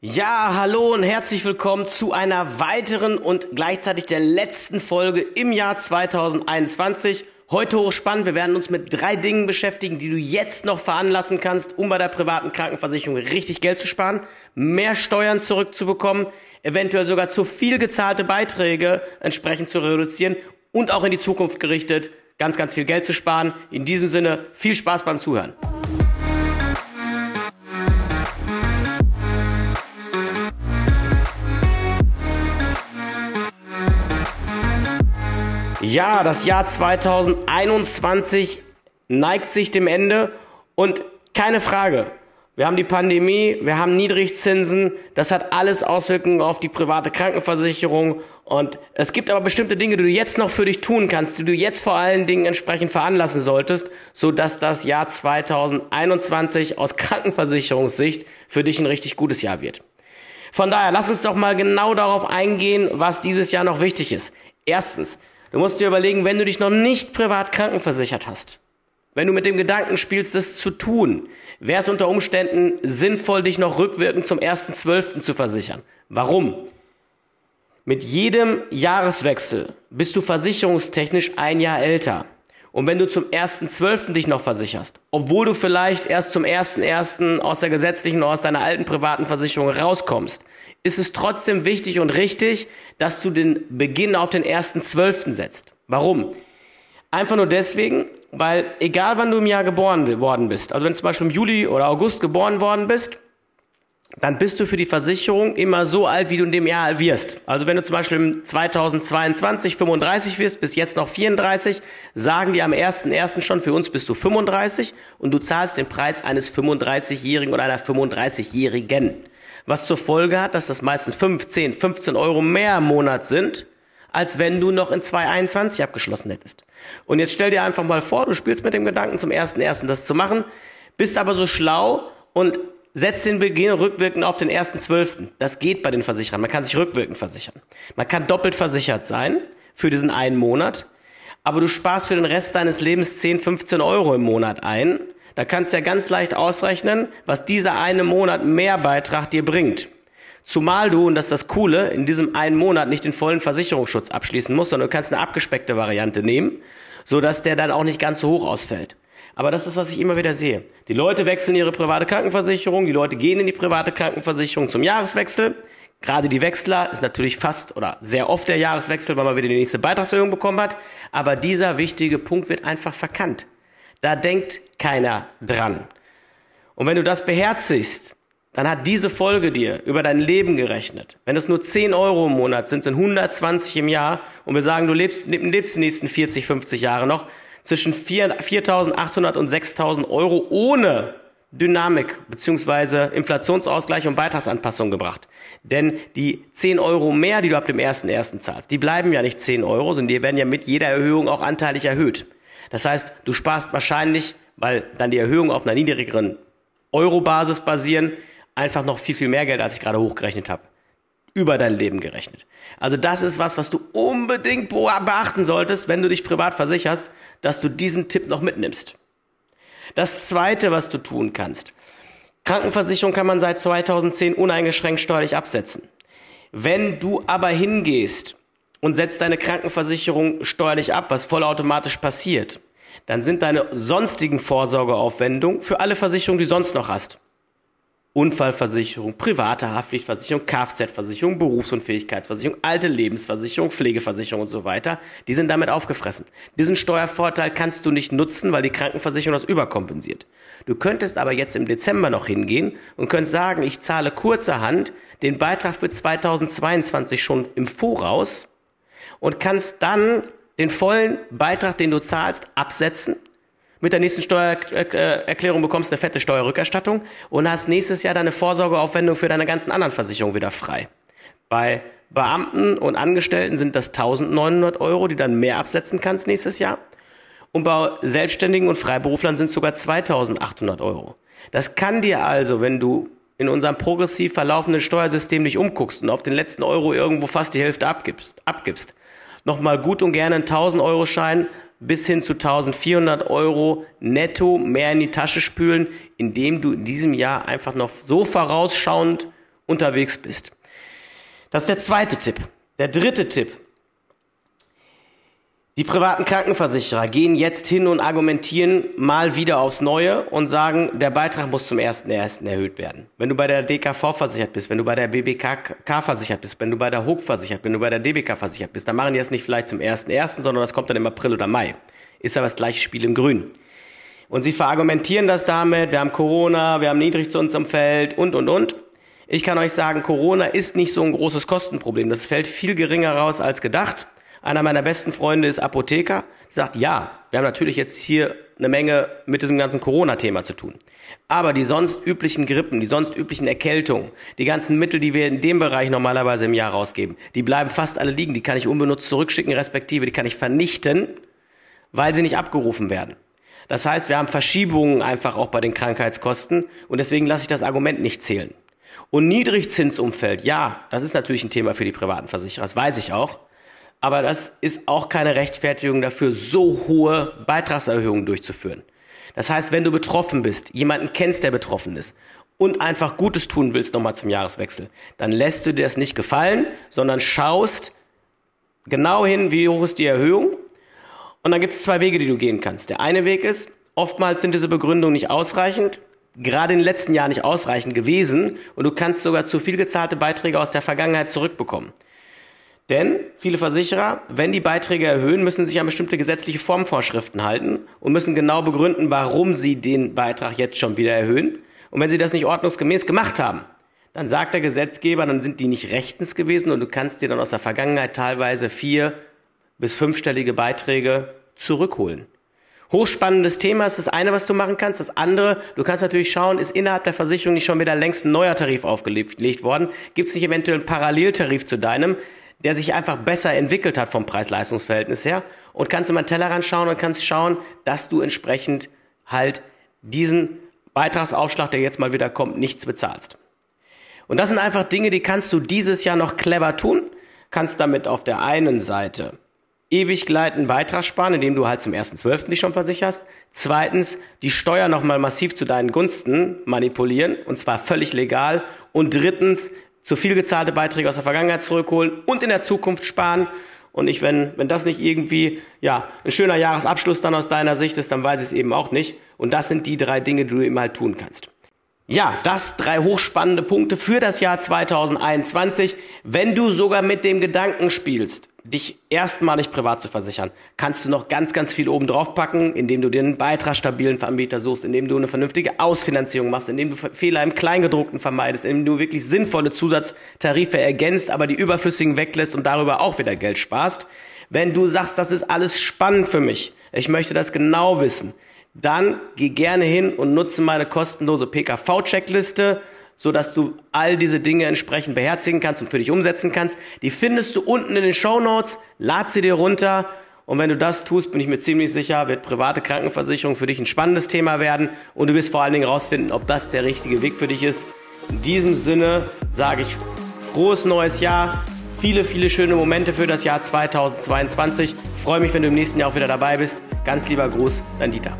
Ja, hallo und herzlich willkommen zu einer weiteren und gleichzeitig der letzten Folge im Jahr 2021. Heute hochspannend. Wir werden uns mit drei Dingen beschäftigen, die du jetzt noch veranlassen kannst, um bei der privaten Krankenversicherung richtig Geld zu sparen, mehr Steuern zurückzubekommen, eventuell sogar zu viel gezahlte Beiträge entsprechend zu reduzieren und auch in die Zukunft gerichtet ganz, ganz viel Geld zu sparen. In diesem Sinne viel Spaß beim Zuhören. Ja, das Jahr 2021 neigt sich dem Ende und keine Frage, wir haben die Pandemie, wir haben Niedrigzinsen, das hat alles Auswirkungen auf die private Krankenversicherung und es gibt aber bestimmte Dinge, die du jetzt noch für dich tun kannst, die du jetzt vor allen Dingen entsprechend veranlassen solltest, so dass das Jahr 2021 aus Krankenversicherungssicht für dich ein richtig gutes Jahr wird. Von daher, lass uns doch mal genau darauf eingehen, was dieses Jahr noch wichtig ist. Erstens, du musst dir überlegen, wenn du dich noch nicht privat krankenversichert hast, wenn du mit dem Gedanken spielst, das zu tun, wäre es unter Umständen sinnvoll, dich noch rückwirkend zum 1.12. zu versichern. Warum? Mit jedem Jahreswechsel bist du versicherungstechnisch ein Jahr älter. Und wenn du zum 1.12. dich noch versicherst, obwohl du vielleicht erst zum 1.1. aus der gesetzlichen oder aus deiner alten privaten Versicherung rauskommst, ist es trotzdem wichtig und richtig, dass du den Beginn auf den 1.12. setzt. Warum? Einfach nur deswegen, weil egal wann du im Jahr geboren worden bist, also wenn du zum Beispiel im Juli oder August geboren worden bist, dann bist du für die Versicherung immer so alt, wie du in dem Jahr wirst. Also wenn du zum Beispiel im 2022 35 wirst, bis jetzt noch 34, sagen die am 1.1. schon, für uns bist du 35 und du zahlst den Preis eines 35-Jährigen oder einer 35-Jährigen. Was zur Folge hat, dass das meistens 15, 15 Euro mehr im Monat sind, als wenn du noch in 2021 abgeschlossen hättest. Und jetzt stell dir einfach mal vor, du spielst mit dem Gedanken, zum ersten ersten das zu machen, bist aber so schlau und setzt den Beginn rückwirkend auf den ersten Zwölften. Das geht bei den Versicherern. Man kann sich rückwirkend versichern. Man kann doppelt versichert sein für diesen einen Monat, aber du sparst für den Rest deines Lebens 10, 15 Euro im Monat ein. Da kannst du ja ganz leicht ausrechnen, was dieser eine Monat mehr Beitrag dir bringt. Zumal du, und das ist das Coole, in diesem einen Monat nicht den vollen Versicherungsschutz abschließen musst, sondern du kannst eine abgespeckte Variante nehmen, so dass der dann auch nicht ganz so hoch ausfällt. Aber das ist, was ich immer wieder sehe. Die Leute wechseln ihre private Krankenversicherung, die Leute gehen in die private Krankenversicherung zum Jahreswechsel. Gerade die Wechsler ist natürlich fast oder sehr oft der Jahreswechsel, weil man wieder die nächste Beitragserhöhung bekommen hat. Aber dieser wichtige Punkt wird einfach verkannt. Da denkt keiner dran. Und wenn du das beherzigst, dann hat diese Folge dir über dein Leben gerechnet. Wenn es nur 10 Euro im Monat sind, sind 120 im Jahr und wir sagen, du lebst, lebst die nächsten 40, 50 Jahre noch, zwischen 4.800 und 6.000 Euro ohne Dynamik beziehungsweise Inflationsausgleich und Beitragsanpassung gebracht. Denn die 10 Euro mehr, die du ab dem 1.1. zahlst, die bleiben ja nicht 10 Euro, sondern die werden ja mit jeder Erhöhung auch anteilig erhöht. Das heißt, du sparst wahrscheinlich, weil dann die Erhöhungen auf einer niedrigeren Euro-Basis basieren, einfach noch viel, viel mehr Geld, als ich gerade hochgerechnet habe. Über dein Leben gerechnet. Also das ist was, was du unbedingt beachten solltest, wenn du dich privat versicherst, dass du diesen Tipp noch mitnimmst. Das zweite, was du tun kannst. Krankenversicherung kann man seit 2010 uneingeschränkt steuerlich absetzen. Wenn du aber hingehst und setzt deine Krankenversicherung steuerlich ab, was vollautomatisch passiert, dann sind deine sonstigen Vorsorgeaufwendungen für alle Versicherungen, die du sonst noch hast, Unfallversicherung, private Haftpflichtversicherung, Kfz-Versicherung, Berufsunfähigkeitsversicherung, alte Lebensversicherung, Pflegeversicherung und so weiter, die sind damit aufgefressen. Diesen Steuervorteil kannst du nicht nutzen, weil die Krankenversicherung das überkompensiert. Du könntest aber jetzt im Dezember noch hingehen und könntest sagen, ich zahle kurzerhand den Beitrag für 2022 schon im Voraus und kannst dann den vollen Beitrag, den du zahlst, absetzen mit der nächsten Steuererklärung bekommst du eine fette Steuerrückerstattung und hast nächstes Jahr deine Vorsorgeaufwendung für deine ganzen anderen Versicherungen wieder frei. Bei Beamten und Angestellten sind das 1900 Euro, die dann mehr absetzen kannst nächstes Jahr. Und bei Selbstständigen und Freiberuflern sind es sogar 2800 Euro. Das kann dir also, wenn du in unserem progressiv verlaufenden Steuersystem nicht umguckst und auf den letzten Euro irgendwo fast die Hälfte abgibst, abgibst nochmal gut und gerne einen 1000 Euro Schein bis hin zu 1400 Euro netto mehr in die Tasche spülen, indem du in diesem Jahr einfach noch so vorausschauend unterwegs bist. Das ist der zweite Tipp. Der dritte Tipp. Die privaten Krankenversicherer gehen jetzt hin und argumentieren mal wieder aufs Neue und sagen, der Beitrag muss zum 1.1. erhöht werden. Wenn du bei der DKV versichert bist, wenn du bei der BBK versichert bist, wenn du bei der HOG versichert, wenn du bei der DBK versichert bist, dann machen die das nicht vielleicht zum 1.1., sondern das kommt dann im April oder Mai. Ist aber das gleiche Spiel im Grün. Und sie verargumentieren das damit, wir haben Corona, wir haben Niedrigzinsumfeld und, und, und. Ich kann euch sagen, Corona ist nicht so ein großes Kostenproblem. Das fällt viel geringer raus als gedacht. Einer meiner besten Freunde ist Apotheker, sagt, ja, wir haben natürlich jetzt hier eine Menge mit diesem ganzen Corona-Thema zu tun. Aber die sonst üblichen Grippen, die sonst üblichen Erkältungen, die ganzen Mittel, die wir in dem Bereich normalerweise im Jahr rausgeben, die bleiben fast alle liegen. Die kann ich unbenutzt zurückschicken, respektive die kann ich vernichten, weil sie nicht abgerufen werden. Das heißt, wir haben Verschiebungen einfach auch bei den Krankheitskosten und deswegen lasse ich das Argument nicht zählen. Und Niedrigzinsumfeld, ja, das ist natürlich ein Thema für die privaten Versicherer, das weiß ich auch. Aber das ist auch keine Rechtfertigung dafür, so hohe Beitragserhöhungen durchzuführen. Das heißt, wenn du betroffen bist, jemanden kennst, der betroffen ist und einfach Gutes tun willst nochmal zum Jahreswechsel, dann lässt du dir das nicht gefallen, sondern schaust genau hin, wie hoch ist die Erhöhung. Und dann gibt es zwei Wege, die du gehen kannst. Der eine Weg ist, oftmals sind diese Begründungen nicht ausreichend, gerade in den letzten Jahren nicht ausreichend gewesen und du kannst sogar zu viel gezahlte Beiträge aus der Vergangenheit zurückbekommen. Denn viele Versicherer, wenn die Beiträge erhöhen, müssen sich an bestimmte gesetzliche Formvorschriften halten und müssen genau begründen, warum sie den Beitrag jetzt schon wieder erhöhen. Und wenn sie das nicht ordnungsgemäß gemacht haben, dann sagt der Gesetzgeber, dann sind die nicht rechtens gewesen und du kannst dir dann aus der Vergangenheit teilweise vier bis fünfstellige Beiträge zurückholen. Hochspannendes Thema ist das eine, was du machen kannst. Das andere, du kannst natürlich schauen, ist innerhalb der Versicherung nicht schon wieder längst ein neuer Tarif aufgelegt worden? Gibt es nicht eventuell einen Paralleltarif zu deinem? Der sich einfach besser entwickelt hat vom Preis-Leistungs-Verhältnis her und kannst in meinen Tellerrand schauen und kannst schauen, dass du entsprechend halt diesen Beitragsaufschlag, der jetzt mal wieder kommt, nichts bezahlst. Und das sind einfach Dinge, die kannst du dieses Jahr noch clever tun, kannst damit auf der einen Seite ewig gleitenden Beitrag sparen, indem du halt zum 1.12. dich schon versicherst. Zweitens, die Steuer nochmal massiv zu deinen Gunsten manipulieren, und zwar völlig legal. Und drittens, zu viel gezahlte Beiträge aus der Vergangenheit zurückholen und in der Zukunft sparen. Und ich, wenn, wenn das nicht irgendwie, ja, ein schöner Jahresabschluss dann aus deiner Sicht ist, dann weiß ich es eben auch nicht. Und das sind die drei Dinge, die du eben halt tun kannst. Ja, das drei hochspannende Punkte für das Jahr 2021. Wenn du sogar mit dem Gedanken spielst, dich erstmalig privat zu versichern, kannst du noch ganz, ganz viel oben drauf packen, indem du dir einen beitragsstabilen Anbieter suchst, indem du eine vernünftige Ausfinanzierung machst, indem du Fehler im Kleingedruckten vermeidest, indem du wirklich sinnvolle Zusatztarife ergänzt, aber die überflüssigen weglässt und darüber auch wieder Geld sparst. Wenn du sagst, das ist alles spannend für mich, ich möchte das genau wissen, dann geh gerne hin und nutze meine kostenlose PKV-Checkliste so dass du all diese Dinge entsprechend beherzigen kannst und für dich umsetzen kannst. Die findest du unten in den Show Notes. Lad sie dir runter. Und wenn du das tust, bin ich mir ziemlich sicher, wird private Krankenversicherung für dich ein spannendes Thema werden und du wirst vor allen Dingen rausfinden, ob das der richtige Weg für dich ist. In diesem Sinne sage ich frohes neues Jahr, viele, viele schöne Momente für das Jahr 2022. Ich freue mich, wenn du im nächsten Jahr auch wieder dabei bist. Ganz lieber Gruß, dein Dieter.